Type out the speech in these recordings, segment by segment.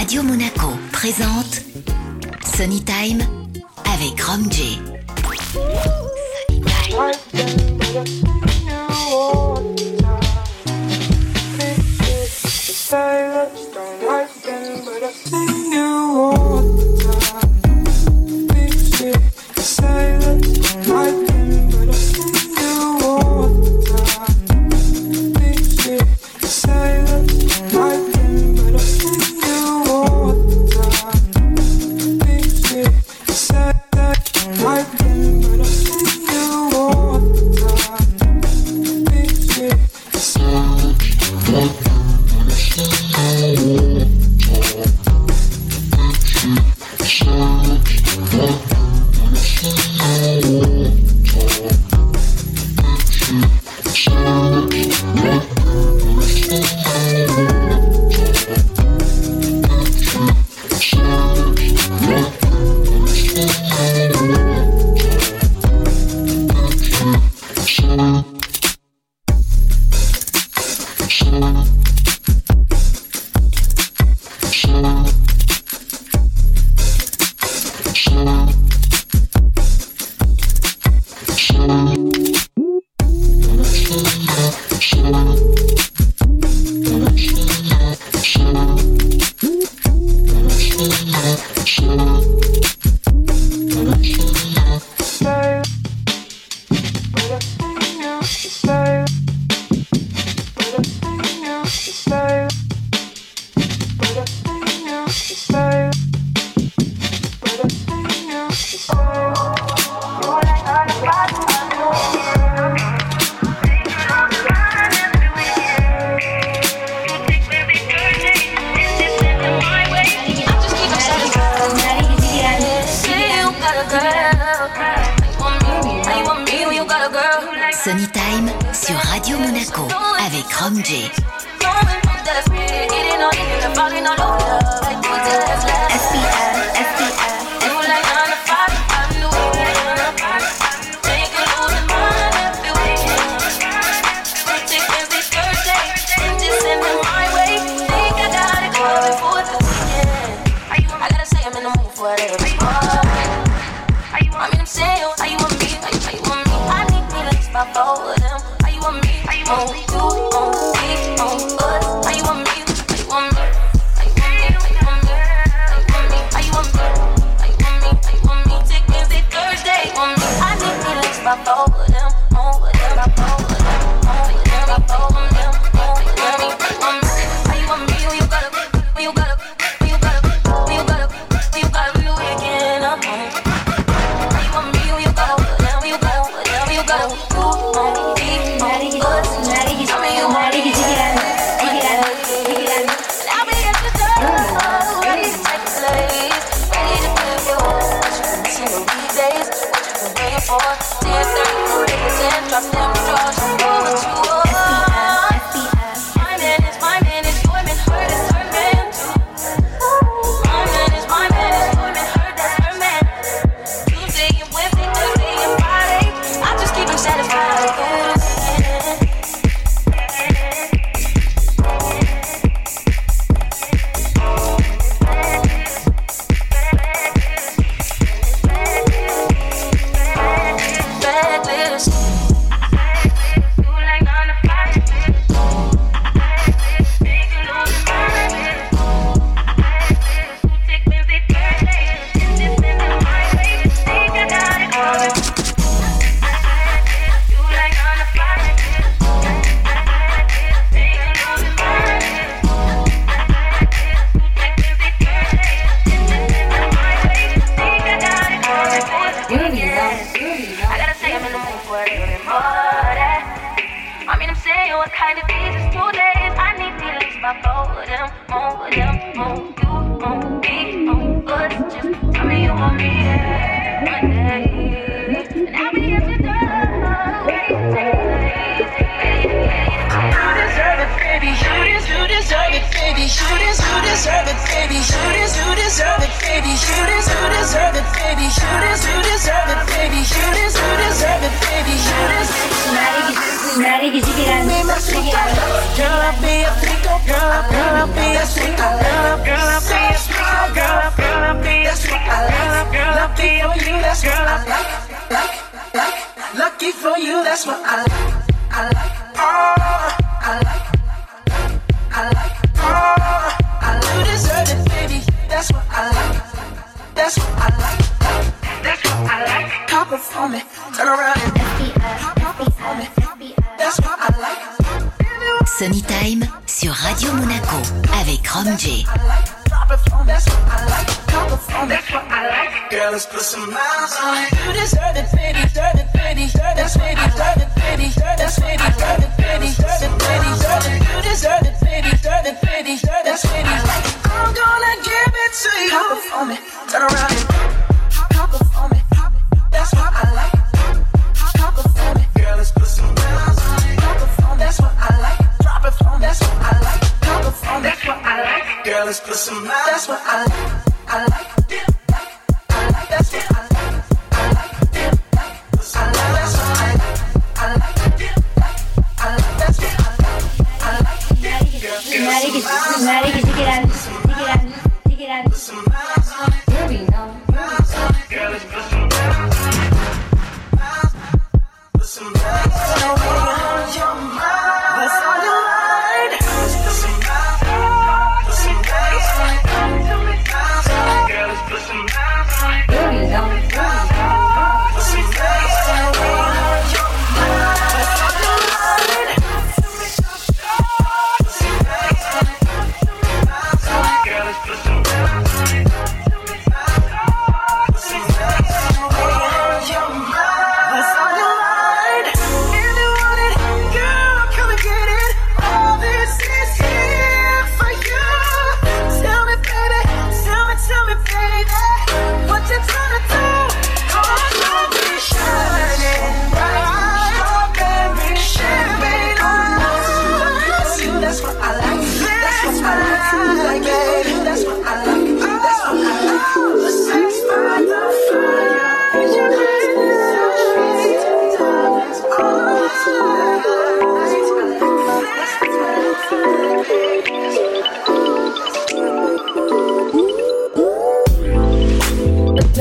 Radio Monaco présente Sunny Time avec Rom J. avec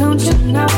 don't you know?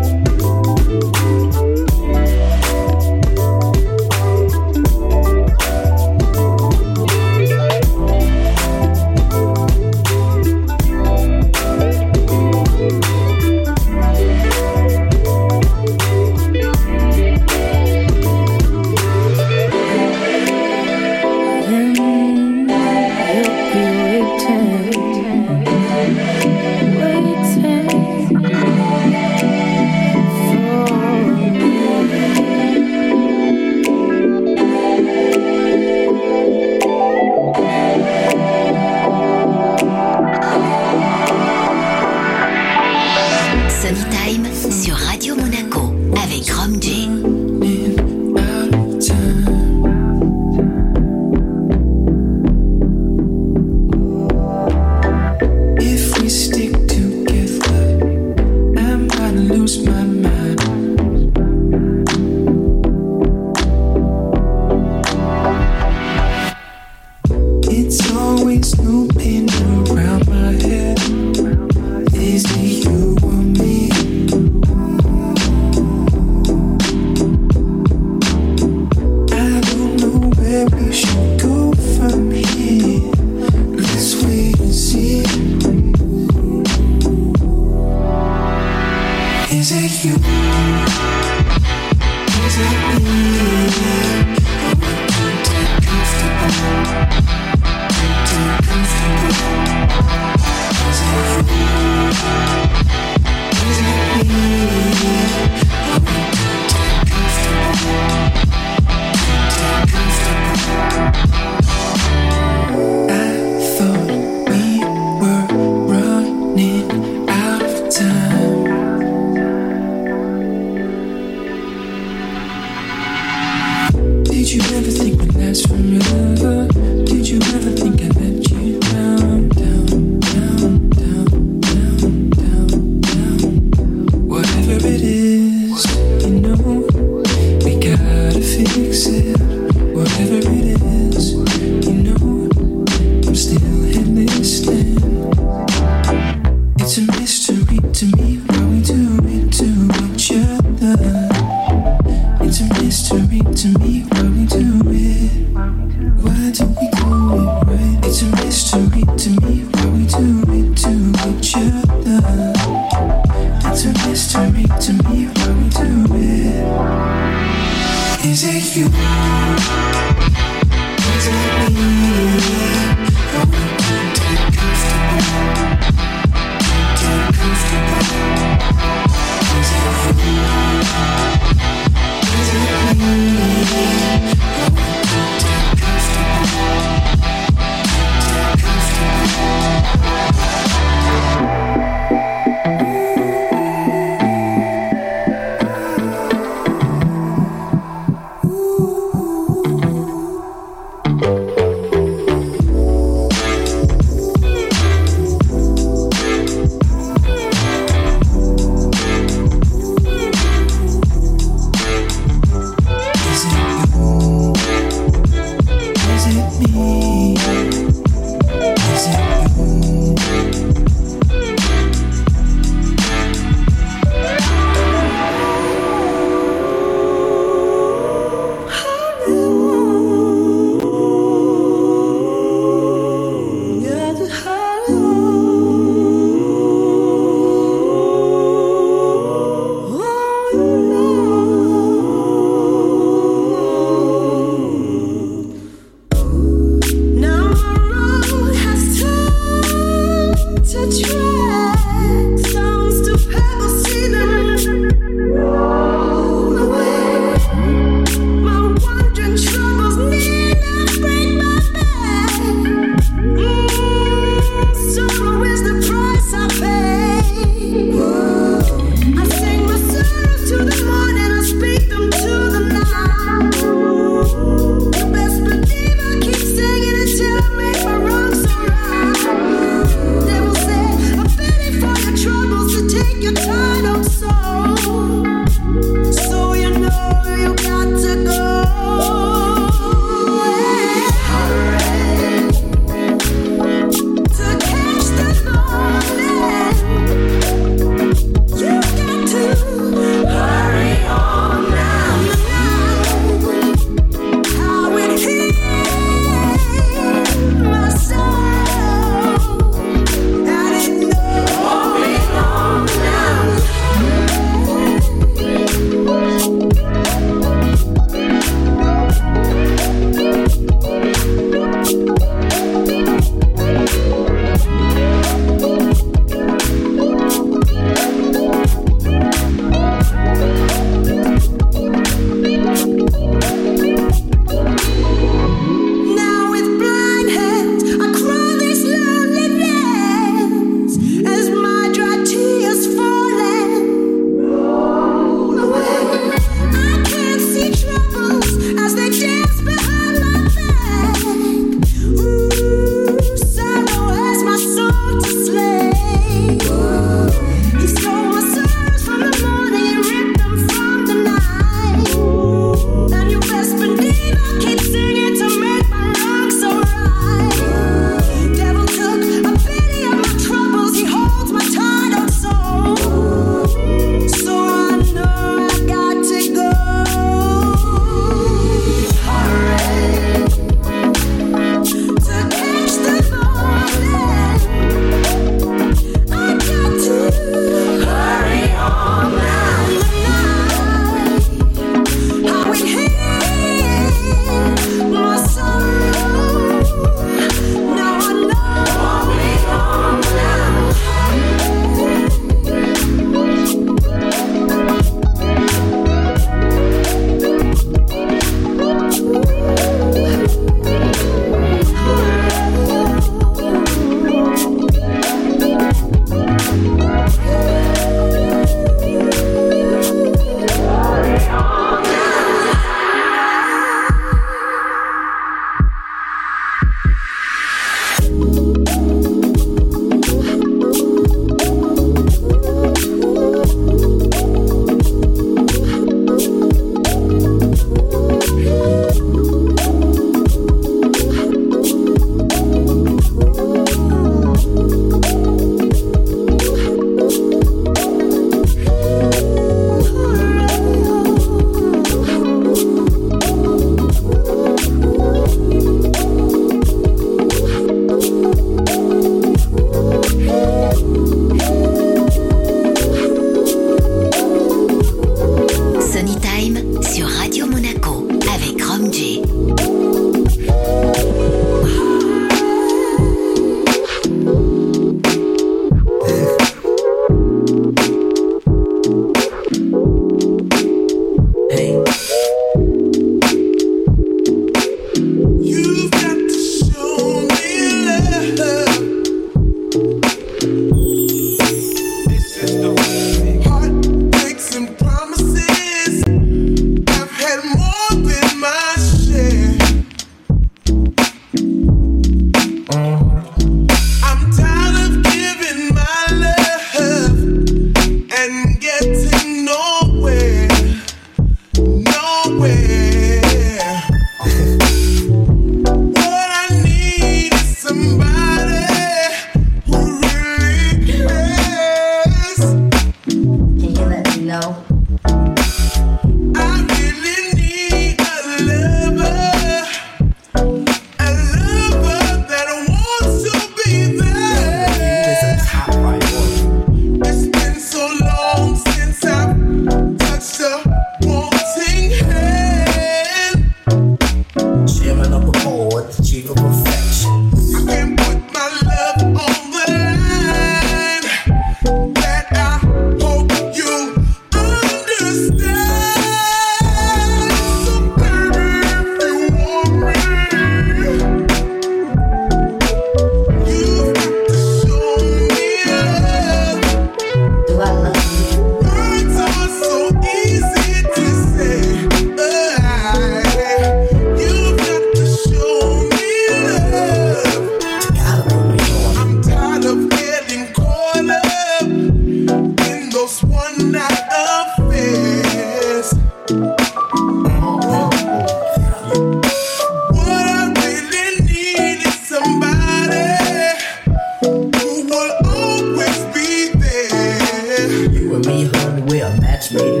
We're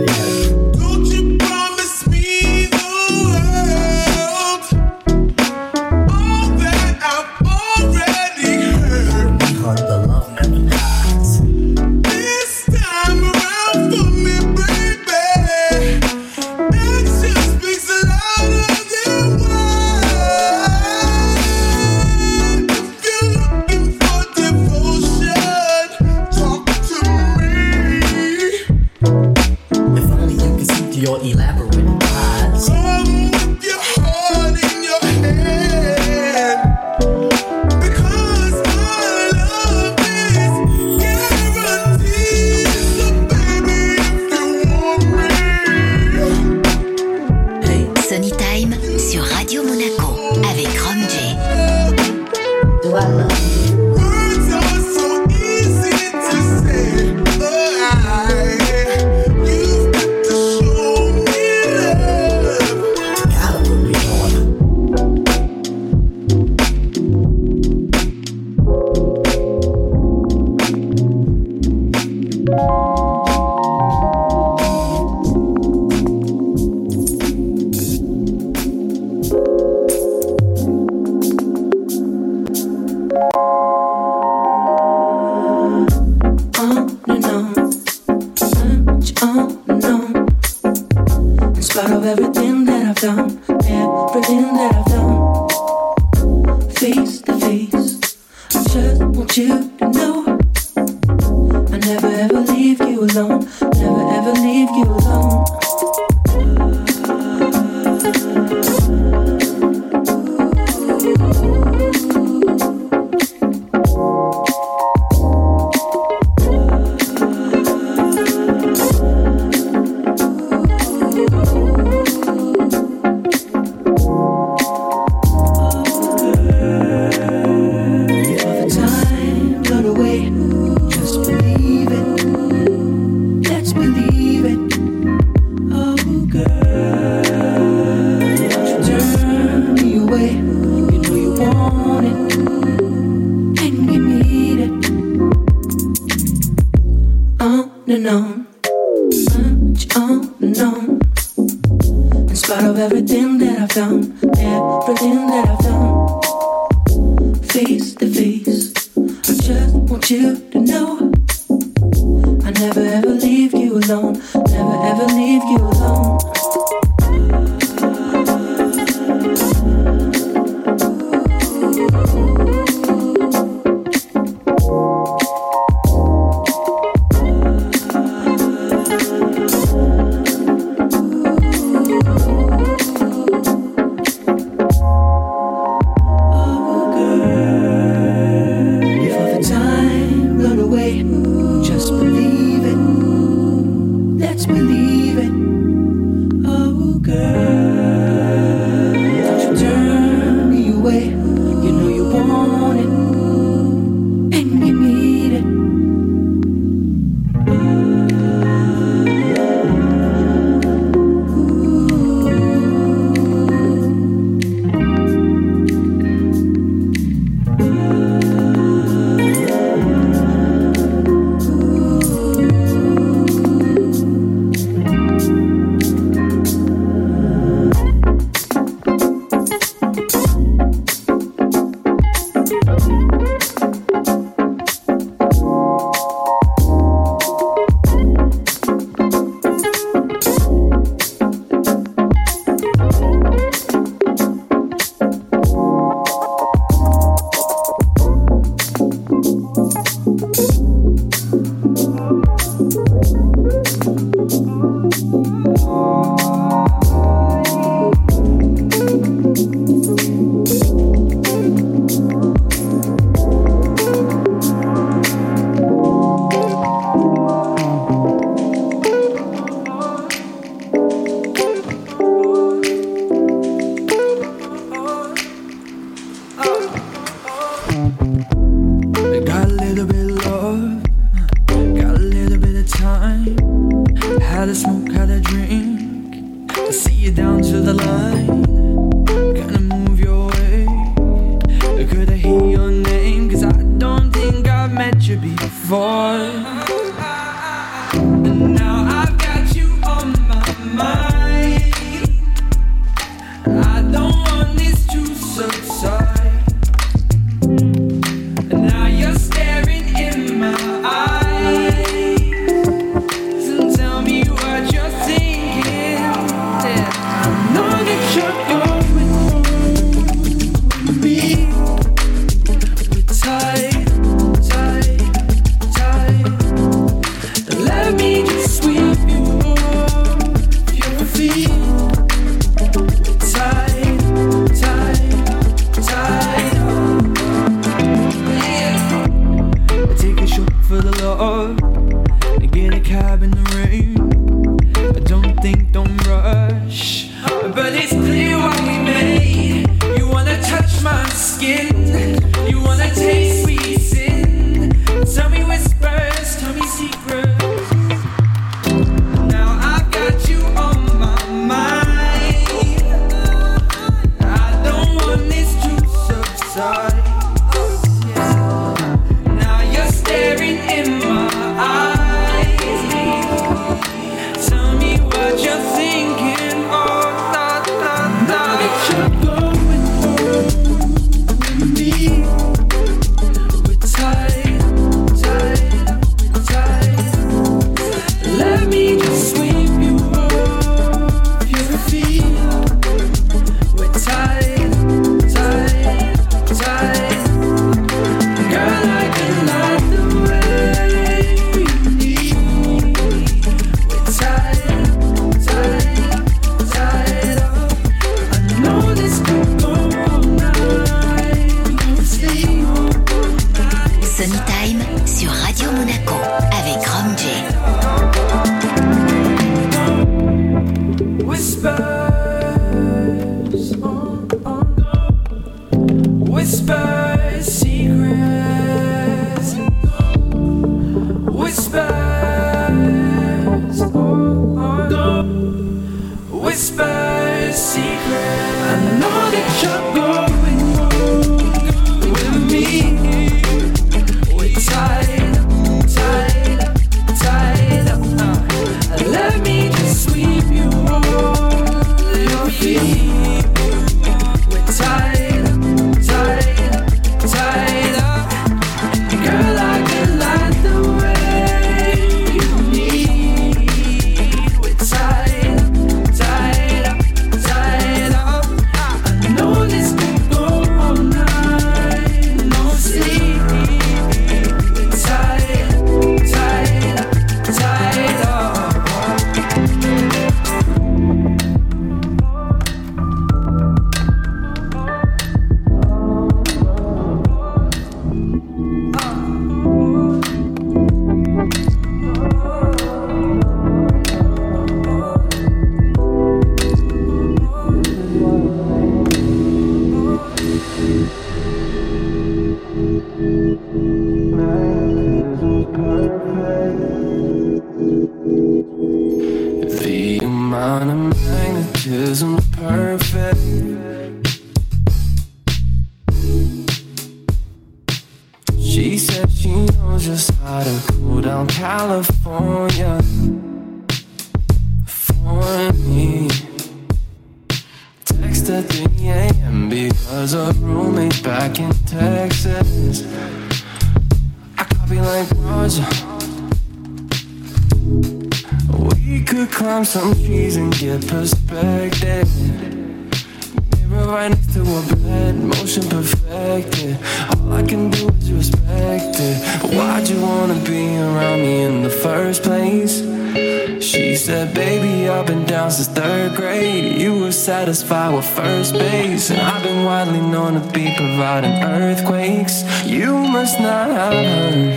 quakes. You must not have heard.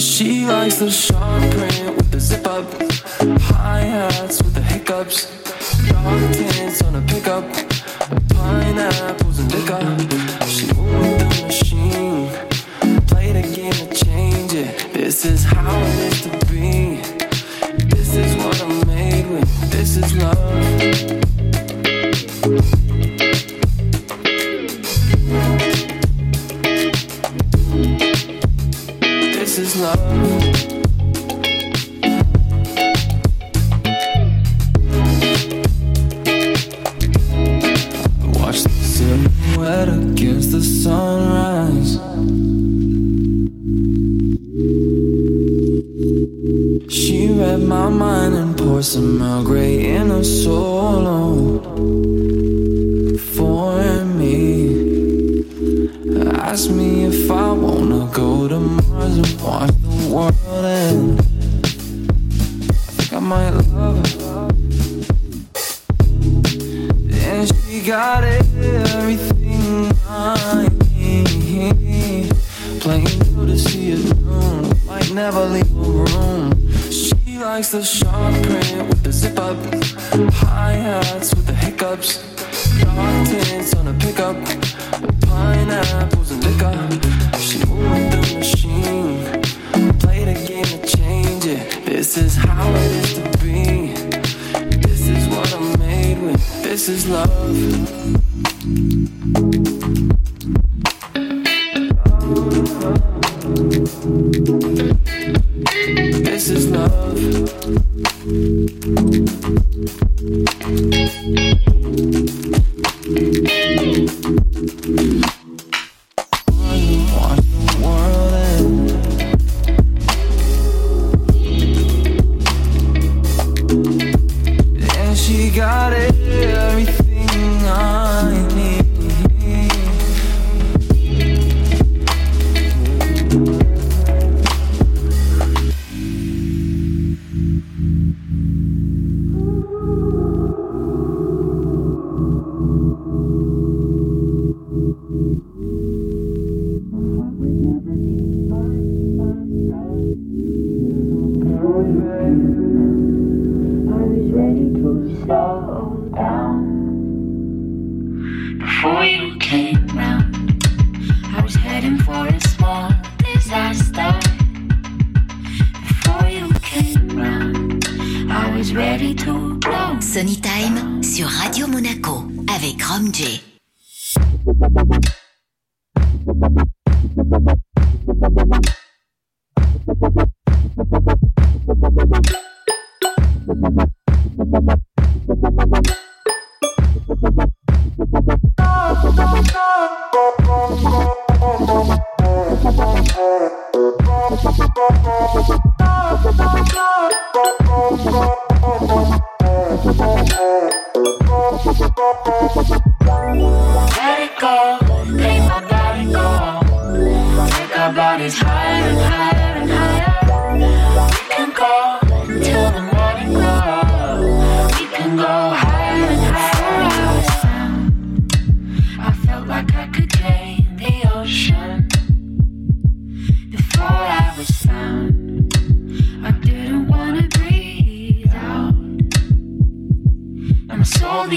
She likes the short print with the zip up, high hats with the hiccups, dark tints on a pickup, pineapples and liquor. She moved the machine, played a game to change it. This is how it is to be. This is what I'm made with. This is love. Thank you.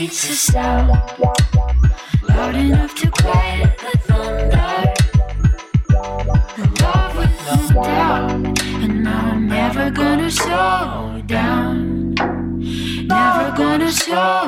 makes a sound loud enough to quiet the thunder. In love with no doubt, and I'm never gonna slow down. Never gonna slow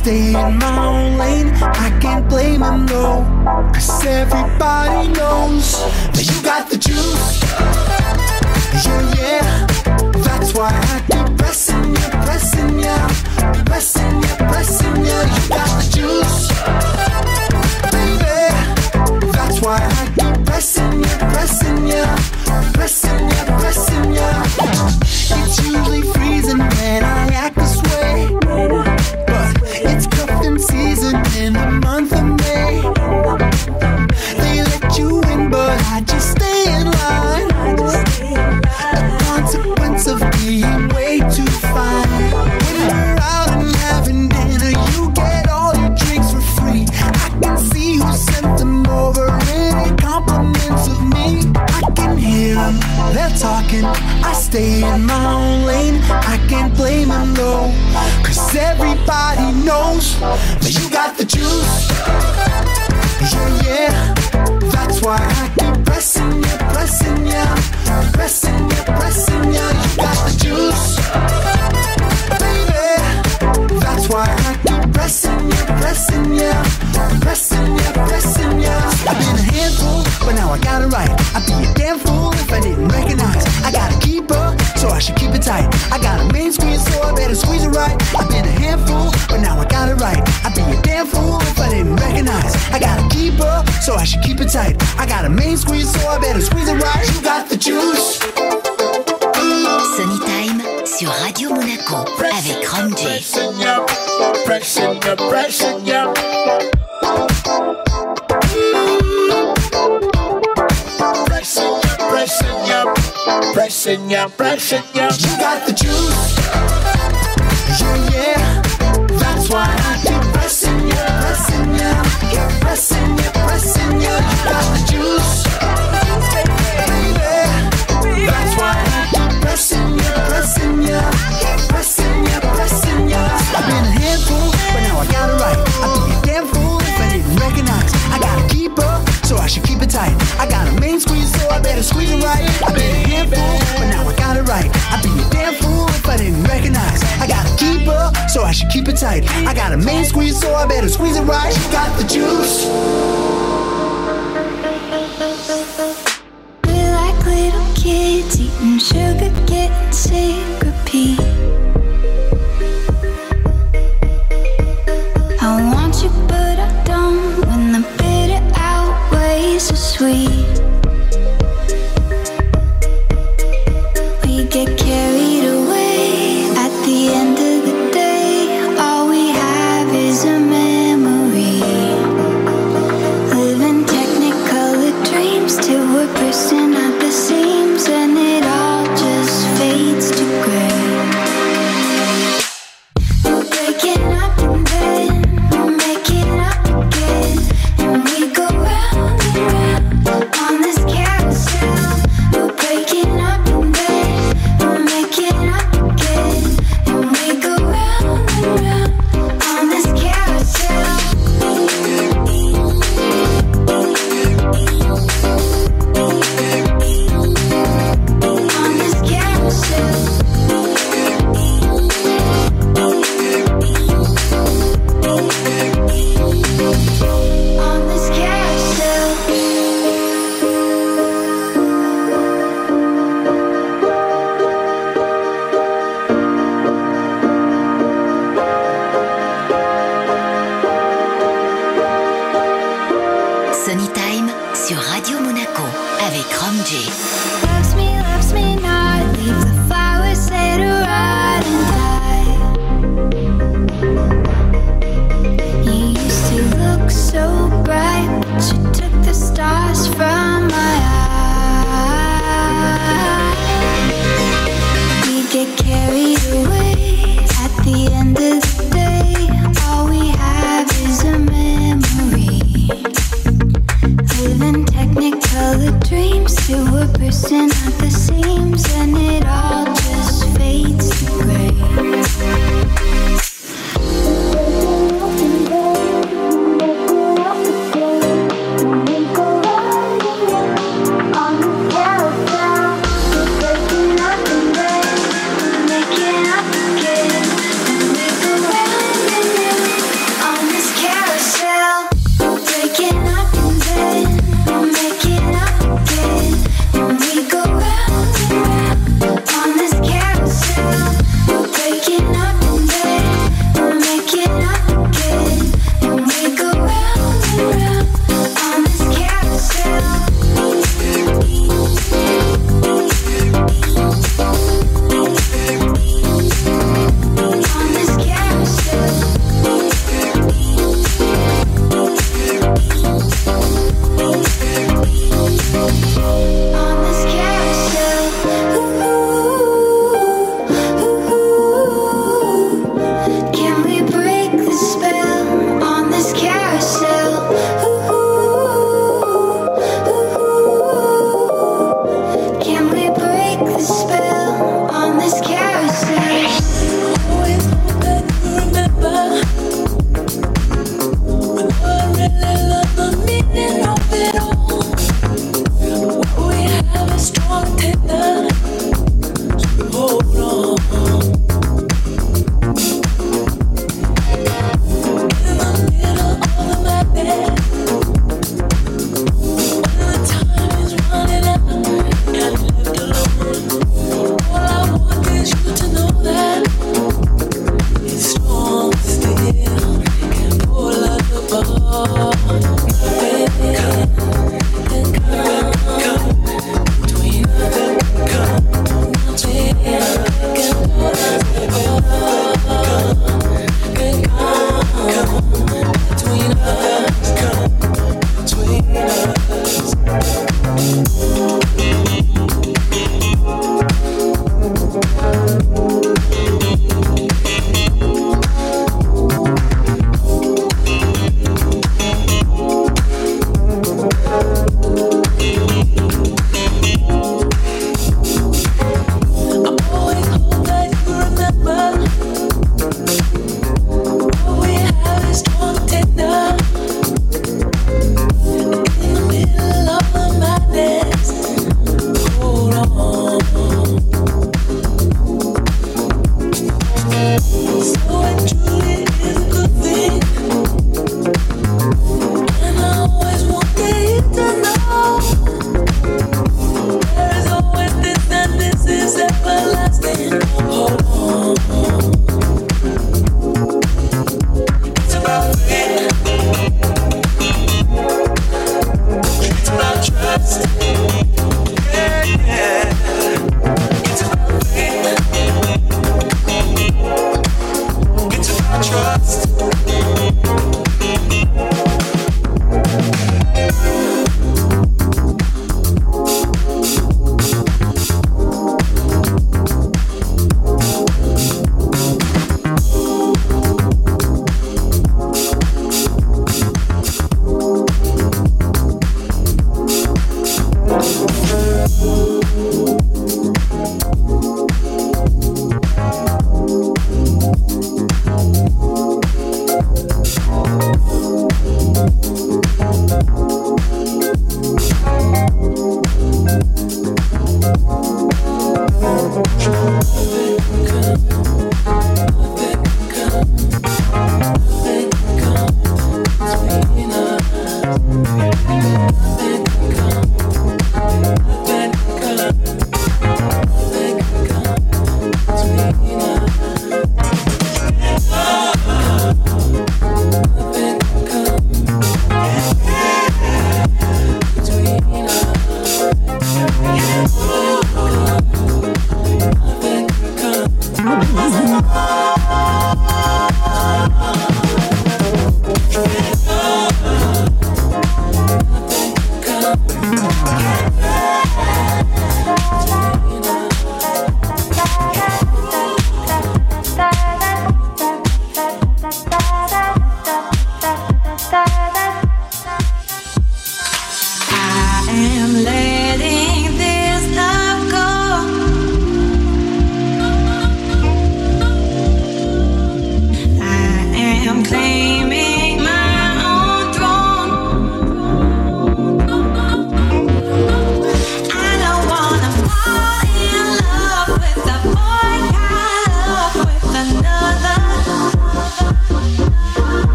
stay in my own lane, I can't blame him, no. Cause everybody knows that you got the juice. Yeah, yeah. I better squeeze it right. She got the juice. We like little kids eating sugar, getting sick repeat.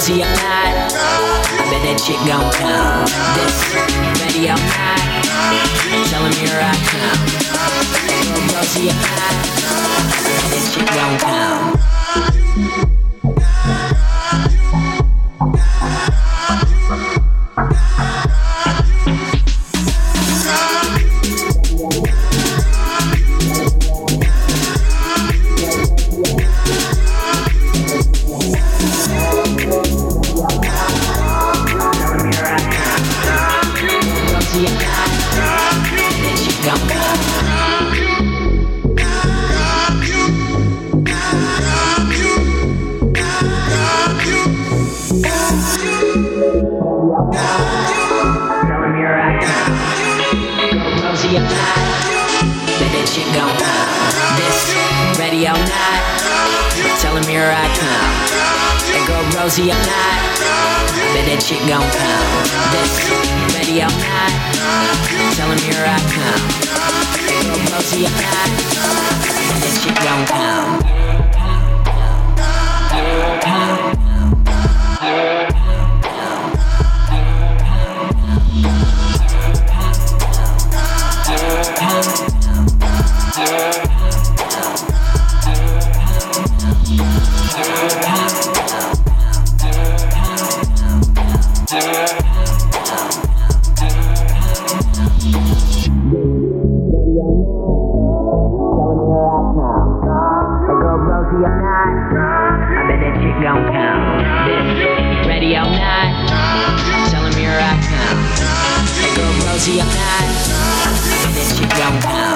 Rosie I'm not, I bet that chick gon' come. This radio night, tell him here I come. Rosie I'm not, I bet that chick gon' come. I'm not, that come. This radio night, tell him here I come. That girl Rosie I'm not, bet that chick gon' come. This radio night, tell him here I come. That girl Rosie I'm not, bet that chick gon' come. girl Chick gon' come. This radio night, tell him here I come. Hey girl Rosie or not, bet gon' come.